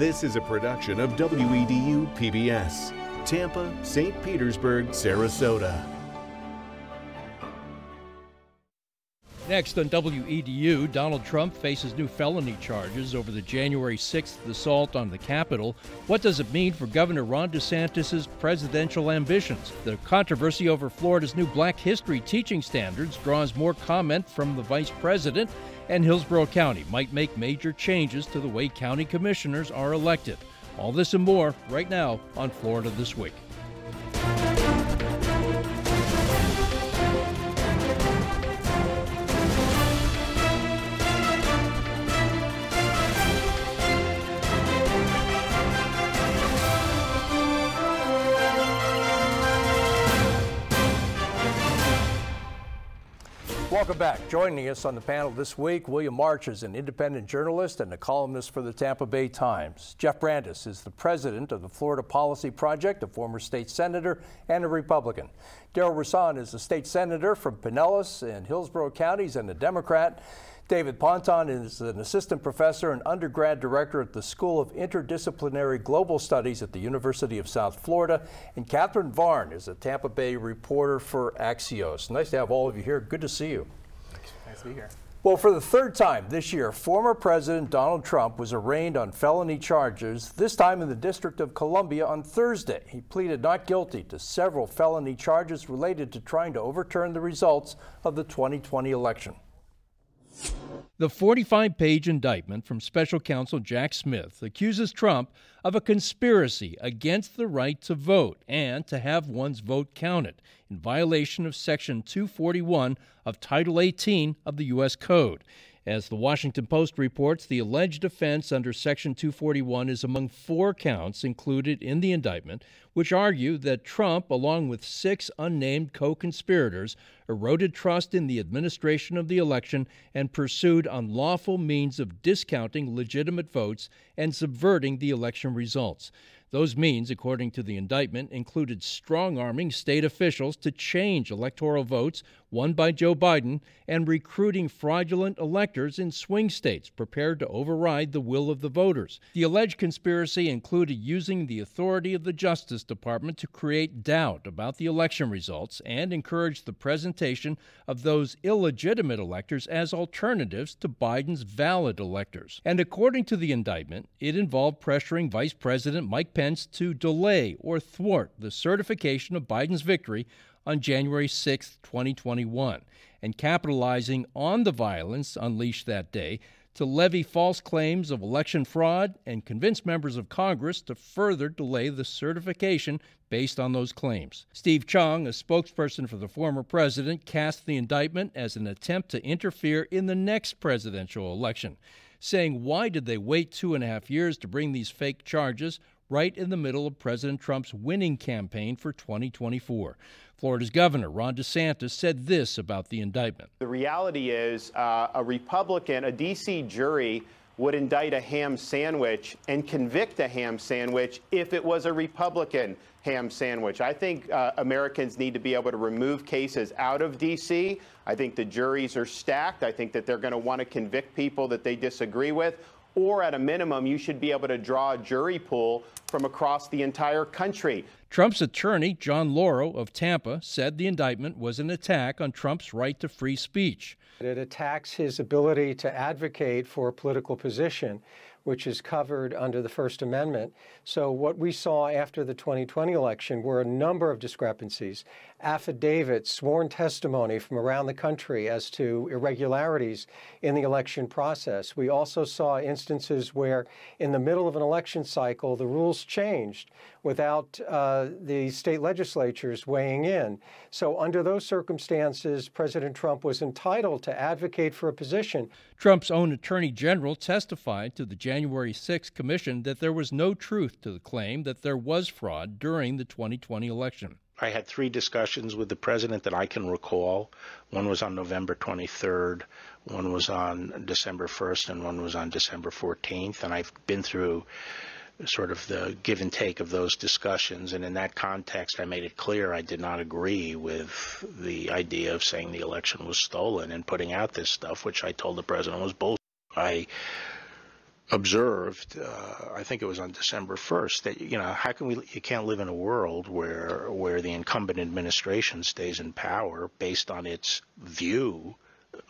This is a production of WEDU PBS, Tampa, St. Petersburg, Sarasota. Next on WEDU, Donald Trump faces new felony charges over the January 6th assault on the Capitol. What does it mean for Governor Ron DeSantis' presidential ambitions? The controversy over Florida's new Black History teaching standards draws more comment from the vice president, and Hillsborough County might make major changes to the way county commissioners are elected. All this and more right now on Florida This Week. Welcome back. Joining us on the panel this week, William March is an independent journalist and a columnist for the Tampa Bay Times. Jeff Brandes is the president of the Florida Policy Project, a former state senator and a Republican. Darryl Rouson is a state senator from Pinellas and Hillsborough counties and a Democrat. David Ponton is an assistant professor and undergrad director at the School of Interdisciplinary Global Studies at the University of South Florida. And Kathryn Varn is a Tampa Bay reporter for Axios. Nice to have all of you here. Good to see you. Nice to be here. Well, for the third time this year, former President Donald Trump was arraigned on felony charges, this time in the District of Columbia on Thursday. He pleaded not guilty to several felony charges related to trying to overturn the results of the 2020 election. The 45 page indictment from special counsel Jack Smith accuses Trump of a conspiracy against the right to vote and to have one's vote counted in violation of Section 241 of Title 18 of the U.S. Code. As the Washington Post reports, the alleged offense under Section 241 is among four counts included in the indictment, which argue that Trump, along with six unnamed co conspirators, eroded trust in the administration of the election and pursued unlawful means of discounting legitimate votes and subverting the election results. Those means, according to the indictment, included strong arming state officials to change electoral votes won by Joe Biden and recruiting fraudulent electors in swing states prepared to override the will of the voters. The alleged conspiracy included using the authority of the Justice Department to create doubt about the election results and encourage the presentation of those illegitimate electors as alternatives to Biden's valid electors. And according to the indictment, it involved pressuring Vice President Mike Pence to delay or thwart the certification of Biden's victory on January 6, 2021, and capitalizing on the violence unleashed that day to levy false claims of election fraud and convince members of Congress to further delay the certification based on those claims. Steve Cheung, a spokesperson for the former president, cast the indictment as an attempt to interfere in the next presidential election, saying, Why did they wait two and a half years to bring these fake charges right in the middle of President Trump's winning campaign for 2024. Florida's Governor Ron DeSantis said this about the indictment. The reality is, uh, a Republican, a D.C. jury, would indict a ham sandwich and convict a ham sandwich if it was a Republican ham sandwich. I think uh, Americans need to be able to remove cases out of D.C. I think the juries are stacked. I think that they're going to want to convict people that they disagree with or at a minimum, you should be able to draw a jury pool from across the entire country. Trump's attorney, John Lauro of Tampa, said the indictment was an attack on Trump's right to free speech. It attacks his ability to advocate for a political position which is covered under the First Amendment. So, what we saw after the 2020 election were a number of discrepancies affidavits, sworn testimony from around the country as to irregularities in the election process. We also saw instances where, in the middle of an election cycle, the rules changed without uh, the state legislatures weighing in. So, under those circumstances, President Trump was entitled to advocate for a position. Trump's own attorney general testified to the January 6 commission that there was no truth to the claim that there was fraud during the 2020 election. I had three discussions with the president that I can recall. One was on November 23rd, one was on December 1st, and one was on December 14th. And I've been through sort of the give and take of those discussions. And in that context, I made it clear I did not agree with the idea of saying the election was stolen and putting out this stuff, which I told the president was bullshit. I observed, uh, I think it was on December 1st, that you know how can we you can't live in a world where where the incumbent administration stays in power based on its view,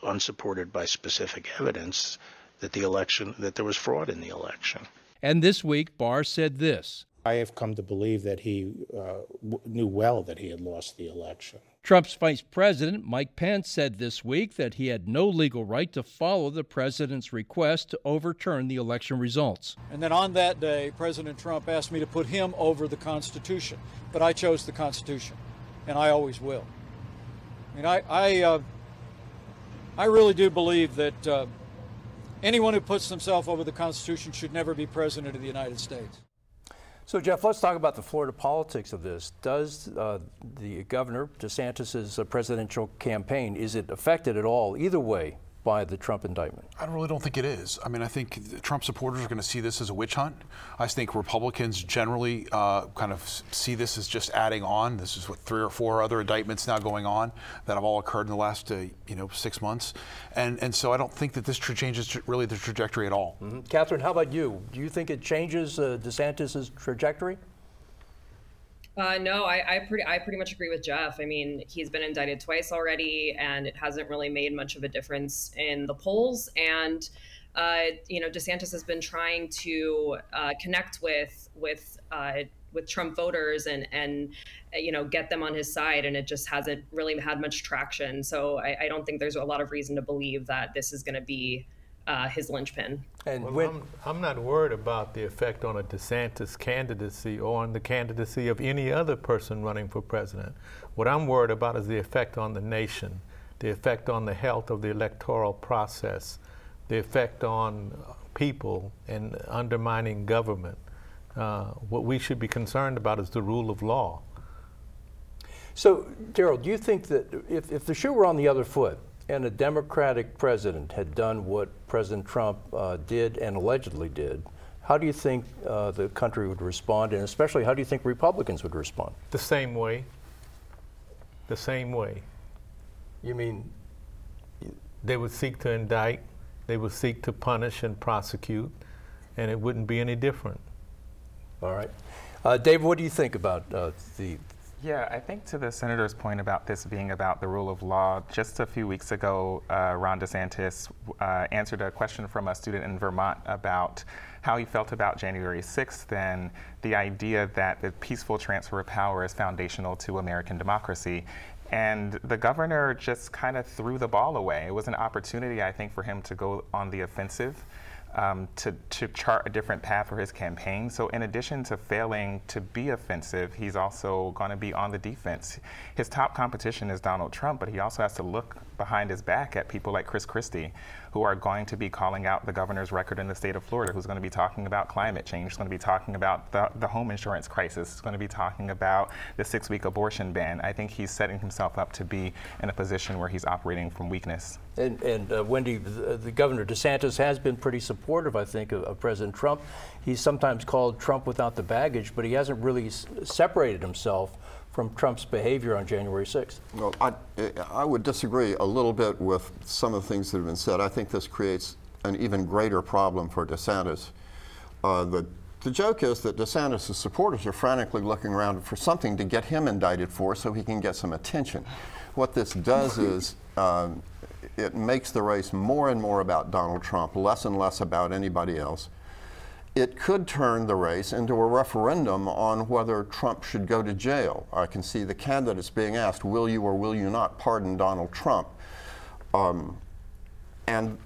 unsupported by specific evidence, that the election that there was fraud in the election. And this week, Barr said this. I have come to believe that he uh, w- knew well that he had lost the election. Trump's vice president, Mike Pence, said this week that he had no legal right to follow the president's request to overturn the election results. And then on that day, President Trump asked me to put him over the Constitution. But I chose the Constitution, and I always will. I mean, I, I, uh, I really do believe that uh, anyone who puts themselves over the Constitution should never be president of the United States. So, Jeff, let's talk about the Florida politics of this. Does uh, the governor DeSantis' uh, presidential campaign is it affected at all, either way, by the Trump indictment? I really don't think it is. I mean, I think Trump supporters are going to see this as a witch hunt. I think Republicans generally uh, kind of see this as just adding on. This is what three or four other indictments now going on that have all occurred in the last, uh, you know, six months, and and so I don't think that this changes really the trajectory at all. Mm-hmm. Kathryn, how about you? Do you think it changes uh, DeSantis' trajectory? Uh, no, I, I, pretty I pretty much agree with Jeff. I mean, he's been indicted twice already, and it hasn't really made much of a difference in the polls. And uh, you know, DeSantis has been trying to uh, connect with with uh, with Trump voters and and you know get them on his side, and it just hasn't really had much traction. So I, I don't think there's a lot of reason to believe that this is going to be uh, his linchpin. And well, when, I'm, I'm, not worried about the effect on a DeSantis candidacy or on the candidacy of any other person running for president. What I'm worried about is the effect on the nation, the effect on the health of the electoral process, the effect on people and undermining government. Uh, what we should be concerned about is the rule of law. So, Darryl, do you think that if, if the shoe were on the other foot, and a Democratic president had done what President Trump uh, did and allegedly did, how do you think uh, the country would respond, and especially how do you think Republicans would respond? The same way. The same way. You mean? They would seek to indict, they would seek to punish and prosecute, and it wouldn't be any different. All right. Uh, Dave, what do you think about uh, the yeah, I think to the senator's point about this being about the rule of law, just a few weeks ago, uh, Ron DeSantis uh, answered a question from a student in Vermont about how he felt about January 6th and the idea that the peaceful transfer of power is foundational to American democracy. And the governor just kind of threw the ball away. It was an opportunity, I think, for him to go on the offensive um, to, to chart a different path for his campaign. So, in addition to failing to be offensive, he's also going to be on the defense. His top competition is Donald Trump, but he also has to look behind his back at people like Chris Christie, who are going to be calling out the governor's record in the state of Florida, who's going to be talking about climate change, who's going to be talking about the, the home insurance crisis, who's going to be talking about the six week abortion ban. I think he's setting himself up to be in a position where he's operating from weakness. And, and uh, Wendy, the, the, governor DeSantis has been pretty supportive, I think, of, of, President Trump. He's sometimes called Trump without the baggage, but he hasn't really s- separated himself from Trump's behavior on January 6th? Well, I, I would disagree a little bit with some of the things that have been said. I think this creates an even greater problem for DeSantis. Uh, the, the joke is that DeSantis' supporters are frantically looking around for something to get him indicted for so he can get some attention. What this does is um, it makes the race more and more about Donald Trump, less and less about anybody else it could turn the race into a referendum on whether Trump should go to jail. I can see the candidates being asked, will you or will you not pardon Donald Trump? Um, and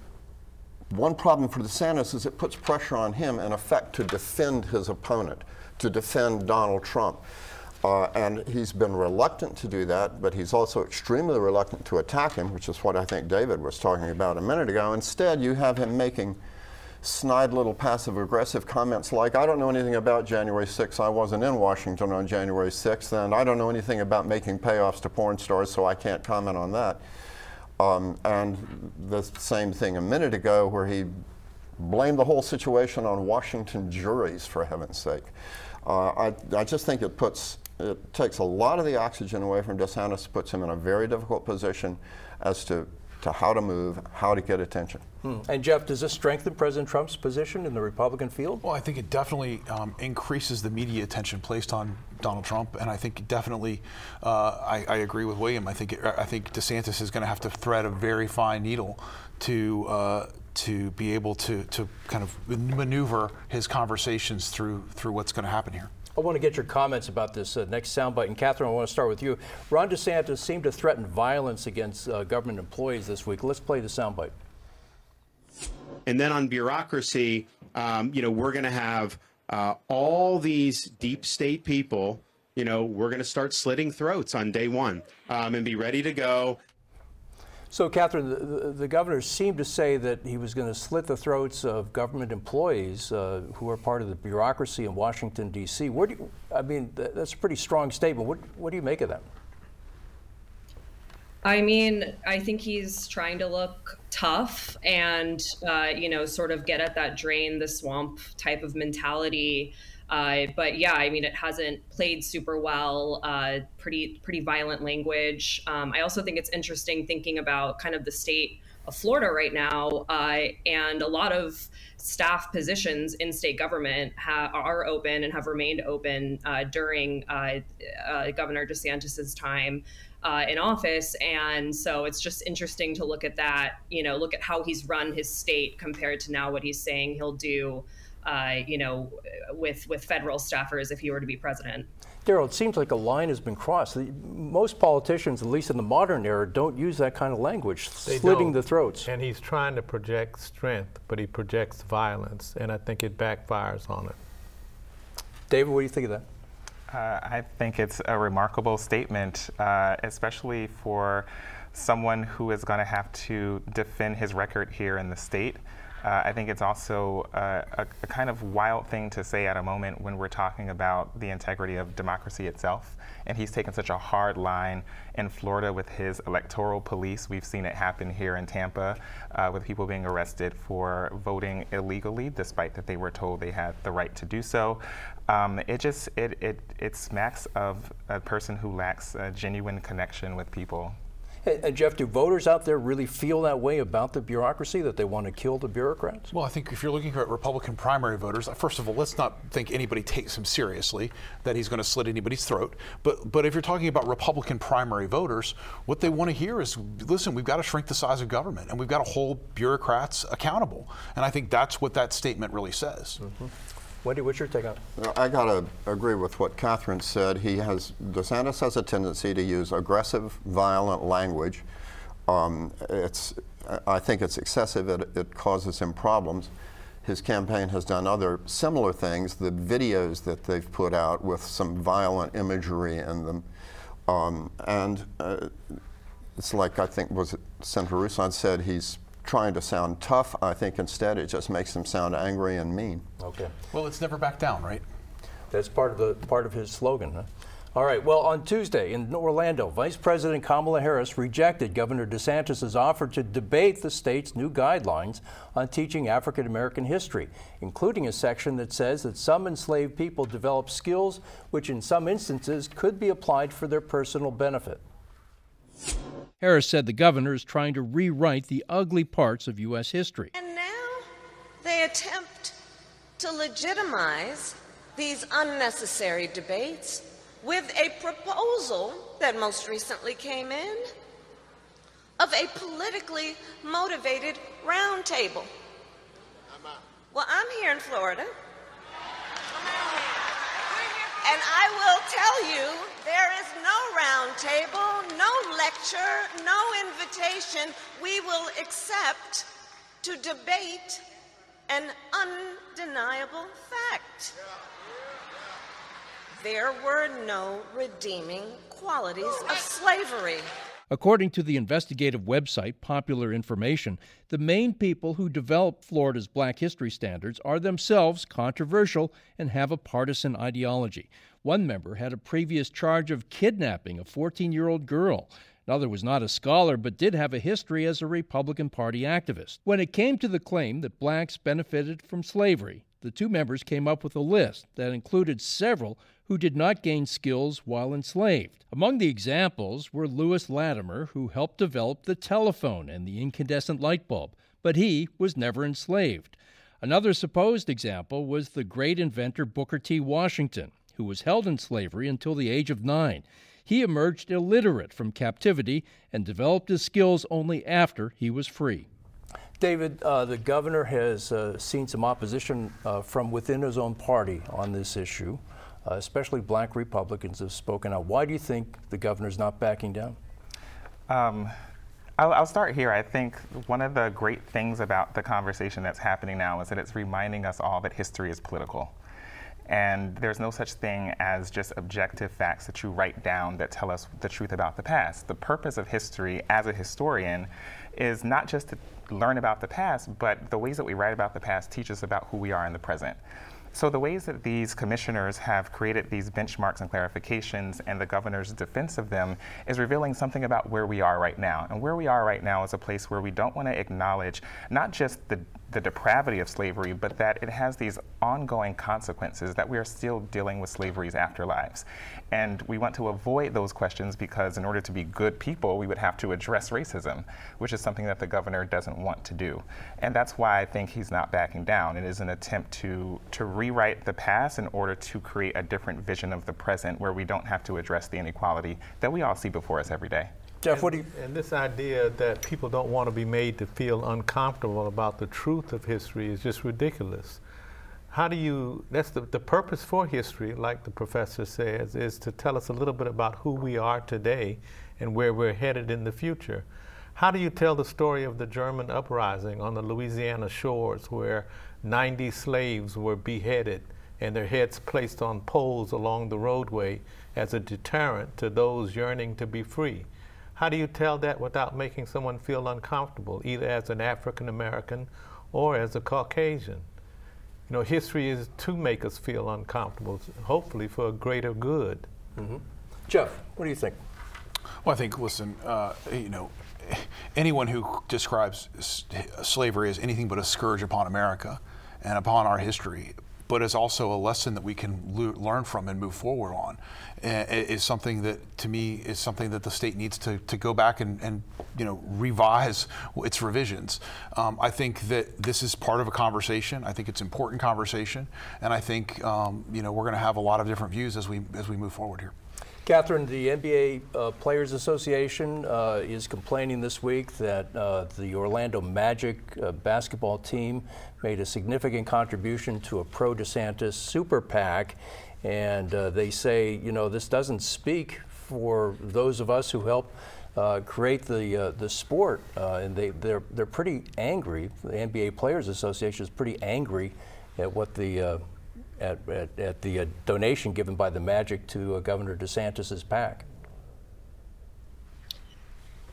one problem for DeSantis is it puts pressure on him, in effect, to defend his opponent, to defend Donald Trump. Uh, and he's been reluctant to do that, but he's also extremely reluctant to attack him, which is what I think David was talking about a minute ago. Instead, you have him making snide little passive aggressive comments like, I don't know anything about January 6th. I wasn't in Washington on January 6th, and I don't know anything about making payoffs to porn stars, so I can't comment on that. Um, and the same thing a minute ago where he blamed the whole situation on Washington juries, for heaven's sake. Uh, I, I just think it puts, it takes a lot of the oxygen away from DeSantis, puts him in a very difficult position as to to how to move, how to get attention. Hmm. And Jeff, does this strengthen President Trump's position in the Republican field? Well, I think it definitely um, increases the media attention placed on Donald Trump, and I think definitely, uh, I, I, agree with William. I think it, I think DeSantis is going to have to thread a very fine needle to uh, to be able to to kind of maneuver his conversations through through what's going to happen here. I want to get your comments about this uh, next soundbite. And Kathryn, I want to start with you. Ron DeSantis seemed to threaten violence against uh, government employees this week. Let's play the soundbite. And then on bureaucracy, um, you know, we're going to have uh, all these deep state people. You know, we're going to start slitting throats on day one um, and be ready to go. So, Kathryn, the, the, governor seemed to say that he was going to slit the throats of government employees uh, who are part of the bureaucracy in Washington, D.C. Do you, I mean, that's a pretty strong statement. What, what do you make of that? I mean, I think he's trying to look tough and, uh, you know, sort of get at that drain the swamp type of mentality. Uh, but yeah, I mean, it hasn't played super well. Uh, pretty pretty violent language. Um, I also think it's interesting thinking about kind of the state of Florida right now, uh, and a lot of staff positions in state government ha- are open and have remained open uh, during uh, uh, Governor DeSantis's time. in office, and so it's just interesting to look at that. You know, look at how he's run his state compared to now what he's saying he'll do uh, you know, with with federal staffers if he were to be president. Darryl, it seems like a line has been crossed. Most politicians, at least in the modern era, don't use that kind of language, they slitting don't. the throats. And he's trying to project strength, but he projects violence, and I think it backfires on it. David, what do you think of that? Uh, I think it's a remarkable statement, uh, especially for someone who is going to have to defend his record here in the state. Uh, I think it's also uh, a, a, kind of wild thing to say at a moment when we're talking about the integrity of democracy itself. And he's taken such a hard line in Florida with his electoral police. We've seen it happen here in Tampa uh, with people being arrested for voting illegally, despite that they were told they had the right to do so. Um, it just it, it it smacks of a person who lacks a genuine connection with people. And Jeff, do voters out there really feel that way about the bureaucracy, that they want to kill the bureaucrats? Well, I think if you're looking at Republican primary voters, first of all, let's not think anybody takes him seriously, that he's going to slit anybody's throat. But, but if you're talking about Republican primary voters, what they want to hear is listen, we've got to shrink the size of government and we've got to hold bureaucrats accountable. And I think that's what that statement really says. Mm-hmm. Wendy, what's your take on it? I got to agree with what Kathryn said. He has, DeSantis has a tendency to use aggressive, violent language. Um, it's, I think it's excessive. It, it causes him problems. His campaign has done other similar things. The videos that they've put out with some violent imagery in them. Um, and uh, it's like I think was it Senator Rouson said he's trying to sound tough. I think instead it just makes them sound angry and mean. Okay. Well, it's never back down, right? That's part of the part of his slogan, huh? All right. Well, on Tuesday in Orlando, Vice President Kamala Harris rejected Governor DeSantis' offer to debate the state's new guidelines on teaching African American history, including a section that says that some enslaved people develop skills which, in some instances, could be applied for their personal benefit. Harris said the governor is trying to rewrite the ugly parts of U.S. history. And now they attempt to legitimize these unnecessary debates with a proposal that most recently came in of a politically motivated roundtable. Well, I'm here in Florida. And I will tell you, there is no roundtable, no lecture, no invitation we will accept to debate an undeniable fact. There were no redeeming qualities of slavery. According to the investigative website Popular Information, the main people who developed Florida's Black History Standards are themselves controversial and have a partisan ideology. One member had a previous charge of kidnapping a 14 year old girl. Another was not a scholar but did have a history as a Republican Party activist. When it came to the claim that blacks benefited from slavery, the two members came up with a list that included several who did not gain skills while enslaved. Among the examples were Lewis Latimer, who helped develop the telephone and the incandescent light bulb, but he was never enslaved. Another supposed example was the great inventor Booker T. Washington, who was held in slavery until the age of nine. He emerged illiterate from captivity and developed his skills only after he was free. David, uh, the governor has uh, seen some opposition uh, from within his own party on this issue. Uh, especially black Republicans have spoken out. Why do you think the governor's not backing down? Um, I'll, I'll, start here. I think one of the great things about the conversation that's happening now is that it's reminding us all that history is political. And there's no such thing as just objective facts that you write down that tell us the truth about the past. The purpose of history as a historian is not just to learn about the past, but the ways that we write about the past teach us about who we are in the present. So the ways that these commissioners have created these benchmarks and clarifications and the governor's defense of them is revealing something about where we are right now. And where we are right now is a place where we don't want to acknowledge not just the the depravity of slavery, but that it has these ongoing consequences that we are still dealing with slavery's afterlives. And we want to avoid those questions because, in order to be good people, we would have to address racism, which is something that the governor doesn't want to do. And that's why I think he's not backing down. It is an attempt to, to rewrite the past in order to create a different vision of the present where we don't have to address the inequality that we all see before us every day. Jeff, what do you? And this idea that people don't want to be made to feel uncomfortable about the truth of history is just ridiculous. How do you? That's the the purpose for history, like the professor says, is to tell us a little bit about who we are today and where we're headed in the future. How do you tell the story of the German uprising on the Louisiana shores, where 90 slaves were beheaded and their heads placed on poles along the roadway as a deterrent to those yearning to be free? How do you tell that without making someone feel uncomfortable, either as an African American or as a Caucasian? You know, history is to make us feel uncomfortable, hopefully for a greater good. Mm-hmm. Jeff, what do you think? Well, I think, listen, uh, you know, anyone who describes slavery as anything but a scourge upon America and upon our history but it's also a lesson that we can le- learn from and move forward on. is something that, to me, is something that the state needs to, to go back and, and you know revise its revisions. Um, I think that this is part of a conversation. I think it's important conversation, and I think um, you know we're going to have a lot of different views as we as we move forward here. Kathryn, the NBA uh, Players Association uh, is complaining this week that uh, the Orlando Magic uh, basketball team made a significant contribution to a pro DeSantis super PAC. And uh, they say, you know, this doesn't speak for those of us who help uh, create the the sport. and they, they're, they're pretty angry. The NBA Players Association is pretty angry at what the at, at, at the uh, donation given by the Magic to uh, Governor DeSantis's PAC.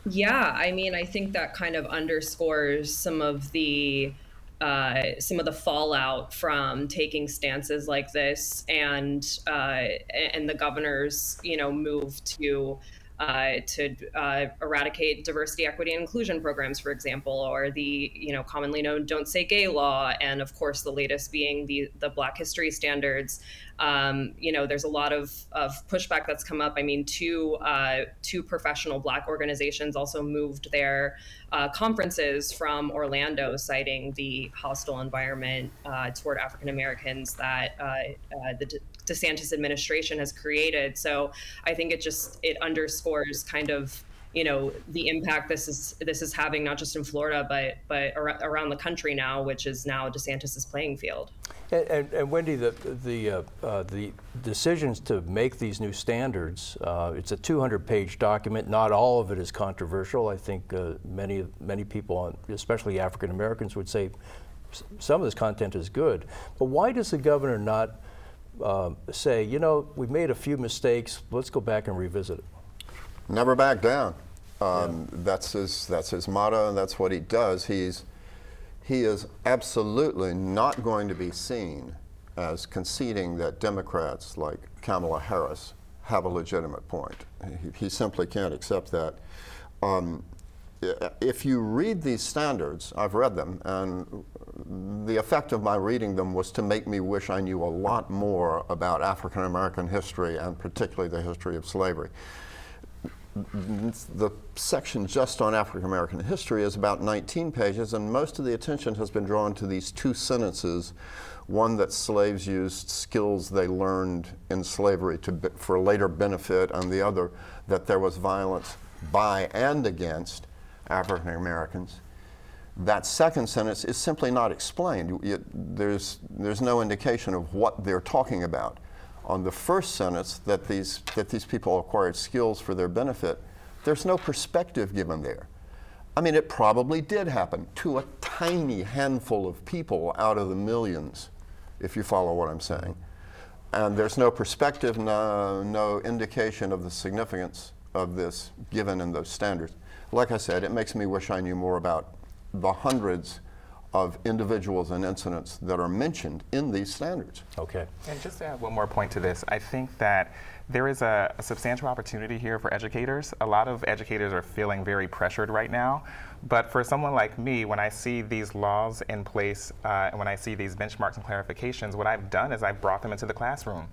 Yeah, I mean, I think that kind of underscores some of the uh, some of the fallout from taking stances like this, and uh, and the governor's you know move to uh, to uh, eradicate diversity, equity, and inclusion programs, for example, or the you know commonly known "Don't Say Gay" law, and of course the latest being the the Black History standards. Um, you know, there's a lot of, of pushback that's come up. I mean, two uh, two professional Black organizations also moved their uh, conferences from Orlando, citing the hostile environment uh, toward African Americans that uh, the DeSantis administration has created. So I think it just it underscores kind of you know the impact this is this is having not just in Florida but but around the country now, which is now DeSantis's playing field. And, and, and Wendy, the the uh, uh, the decisions to make these new standards, uh, it's a 200-page document. Not all of it is controversial. I think uh, many many people, especially African Americans, would say some of this content is good. But why does the governor not uh, say, you know, we've made a few mistakes, let's go back and revisit it? Never back down. Um, yeah. That's his. That's his motto, and that's what he does. He's he is absolutely not going to be seen as conceding that Democrats like Kamala Harris have a legitimate point. He, he simply can't accept that. Um, if you read these standards, I've read them, and the effect of my reading them was to make me wish I knew a lot more about African American history and particularly the history of slavery. The section just on African American history is about 19 pages, and most of the attention has been drawn to these two sentences one that slaves used skills they learned in slavery to, for later benefit, and the other that there was violence by and against African Americans. That second sentence is simply not explained. It, there's, there's no indication of what they're talking about. On the first sentence, that these, that these people acquired skills for their benefit, there's no perspective given there. I mean, it probably did happen to a tiny handful of people out of the millions, if you follow what I'm saying. And there's no perspective, no, no indication of the significance of this given in those standards. Like I said, it makes me wish I knew more about the hundreds of individuals and incidents that are mentioned in these standards. Okay. And just to add one more point to this, I think that there is a, a, substantial opportunity here for educators. A lot of educators are feeling very pressured right now. But for someone like me, when I see these laws in place uh, and when I see these benchmarks and clarifications, what I've done is I've brought them into the classroom.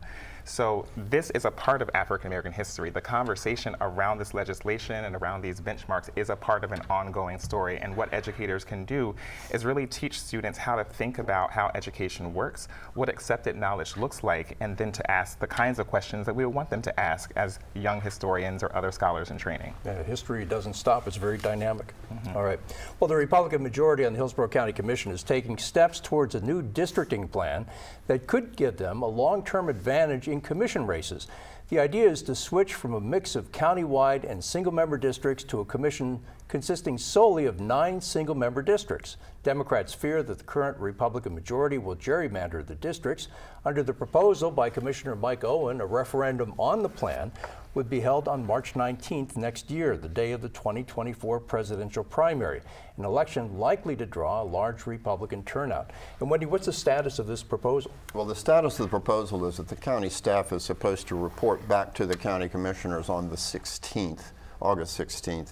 So this is a part of African American history. The conversation around this legislation and around these benchmarks is a part of an ongoing story. And what educators can do is really teach students how to think about how education works, what accepted knowledge looks like, and then to ask the kinds of questions that we would want them to ask as young historians or other scholars in training. Yeah, history doesn't stop, it's very dynamic. Mm-hmm. All right. Well, the Republican majority on the Hillsborough County Commission is taking steps towards a new districting plan that could give them a long term advantage in commission races. The idea is to switch from a mix of countywide and single member districts to a commission consisting solely of nine single member districts. Democrats fear that the current Republican majority will gerrymander the districts. Under the proposal by Commissioner Mike Owen, a referendum on the plan would be held on March 19th next year, the day of the 2024 presidential primary, an election likely to draw a large Republican turnout. And Wendy, what's the status of this proposal? Well, the status of the proposal is that the county staff is supposed to report back to the county commissioners on the 16th, August 16th,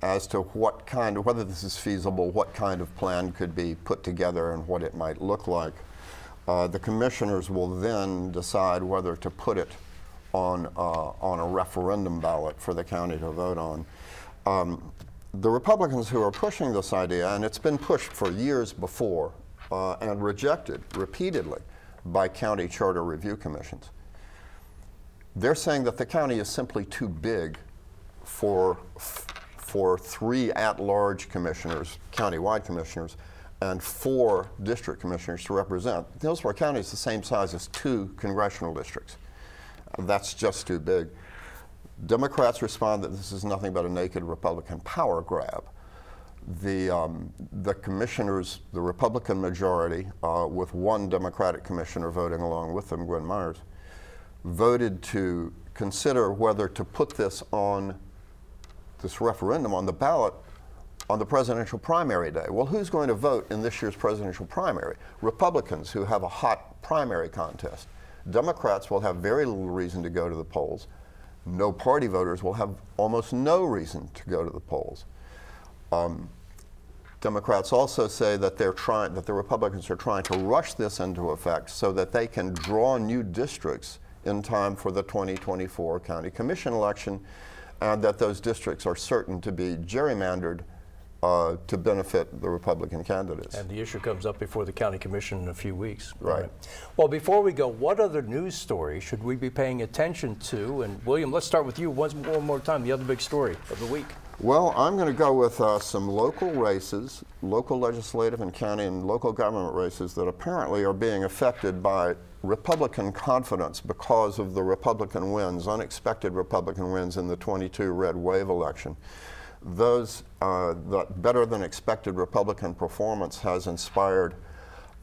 as to what kind of, whether this is feasible, what kind of plan could be put together and what it might look like. Uh, the commissioners will then decide whether to put it on, uh, on a referendum ballot for the county to vote on. Um, the Republicans who are pushing this idea, and it's been pushed for years before uh, and rejected repeatedly by county charter review commissions, they're saying that the county is simply too big for, for three at large commissioners, countywide commissioners, and four district commissioners to represent. Hillsborough County is the same size as two congressional districts. That's just too big. Democrats respond that this is nothing but a naked Republican power grab. The, um, the commissioners, the Republican majority, uh, with one Democratic commissioner voting along with them, Gwen Myers, voted to consider whether to put this on this referendum on the ballot on the presidential primary day. Well, who's going to vote in this year's presidential primary? Republicans who have a hot primary contest. Democrats will have very little reason to go to the polls. No party voters will have almost no reason to go to the polls. Um, Democrats also say that they're trying that the Republicans are trying to rush this into effect so that they can draw new districts in time for the 2024 county commission election and that those districts are certain to be gerrymandered uh, to benefit the Republican candidates. And the issue comes up before the county commission in a few weeks. Right. right. Well, before we go, what other news story should we be paying attention to? And William, let's start with you once one more time. The other big story of the week. Well, I'm going to go with uh, some local races, local legislative and county and local government races that apparently are being affected by Republican confidence because of the Republican wins, unexpected Republican wins in the 22 red wave election those uh, the better than expected Republican performance has inspired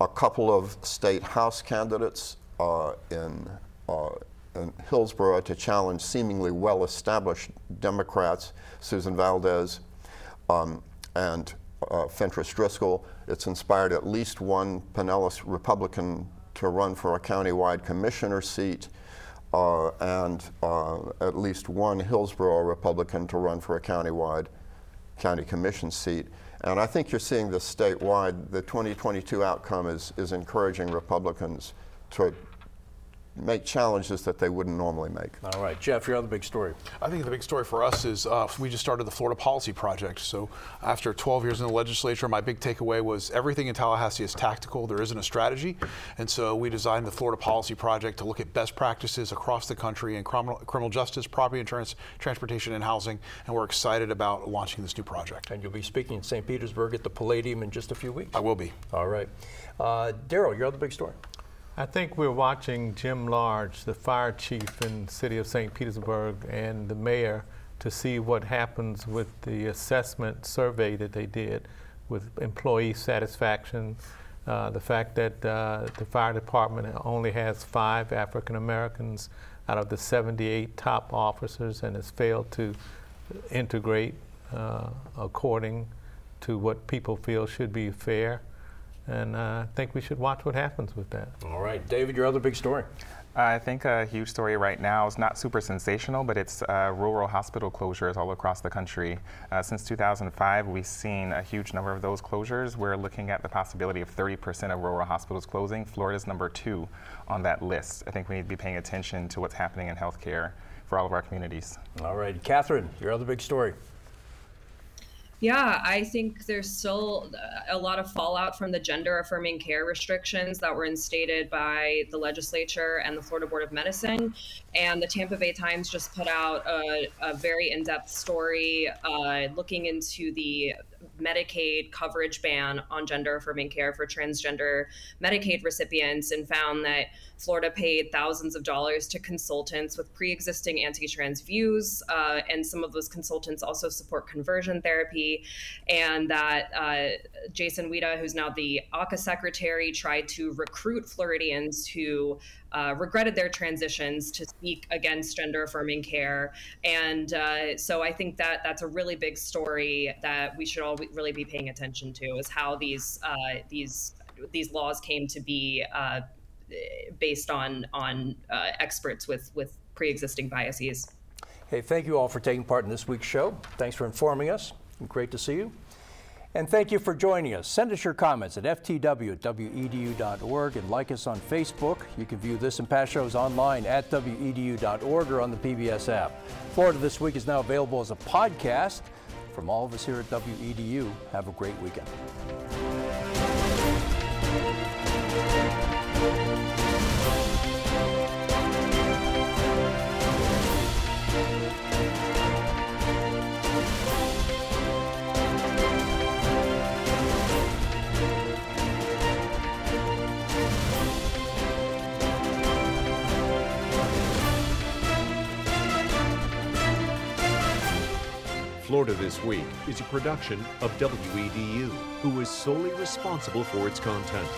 a couple of state House candidates uh, in, uh, in, Hillsborough to challenge seemingly well established Democrats, Susan Valdez um, and uh, Fentrice Driscoll. It's inspired at least one Pinellas Republican to run for a countywide commissioner seat. Uh, and uh, at least one Hillsborough Republican to run for a countywide county commission seat. And I think you're seeing this statewide. The 2022 outcome is, is encouraging Republicans to make challenges that they wouldn't normally make. All right, Jeff, your other big story. I think the big story for us is uh, we just started the Florida Policy Project. So after 12 years in the legislature, my big takeaway was everything in Tallahassee is tactical. There isn't a strategy. And so we designed the Florida Policy Project to look at best practices across the country in criminal, criminal justice, property insurance, transportation, and housing. And we're excited about launching this new project. And you'll be speaking in St. Petersburg at the Palladium in just a few weeks. I will be. All right. Uh, Darryl, your other big story. I think we're watching Jim Large, the fire chief in the city of St. Petersburg, and the mayor to see what happens with the assessment survey that they did with employee satisfaction. Uh, the fact that uh, the fire department only has five African Americans out of the 78 top officers and has failed to integrate uh, according to what people feel should be fair and uh, I think we should watch what happens with that. All right, David, your other big story. I think a huge story right now is not super sensational, but it's uh, rural hospital closures all across the country. Uh, since 2005, we've seen a huge number of those closures. We're looking at the possibility of 30% of rural hospitals closing. Florida's number two on that list. I think we need to be paying attention to what's happening in healthcare for all of our communities. All right, Kathryn, your other big story. Yeah, I think there's still a lot of fallout from the gender affirming care restrictions that were instated by the legislature and the Florida Board of Medicine. And the Tampa Bay Times just put out a, a very in depth story uh, looking into the Medicaid coverage ban on gender affirming care for transgender Medicaid recipients and found that Florida paid thousands of dollars to consultants with pre existing anti trans views. Uh, and some of those consultants also support conversion therapy. And that uh, Jason Weida, who's now the AHCA secretary, tried to recruit Floridians who uh, regretted their transitions to speak against gender affirming care. And uh, so I think that that's a really big story that we should all really be paying attention to is how these uh, these these laws came to be uh, based on on uh, experts with with pre-existing biases. Hey, thank you all for taking part in this week's show. Thanks for informing us. Great to see you. And thank you for joining us. Send us your comments at ftw at wedu.org and like us on Facebook. You can view this and past shows online at wedu.org or on the PBS app. Florida This Week is now available as a podcast. From all of us here at WEDU, have a great weekend. Florida This Week is a production of WEDU, who is solely responsible for its content.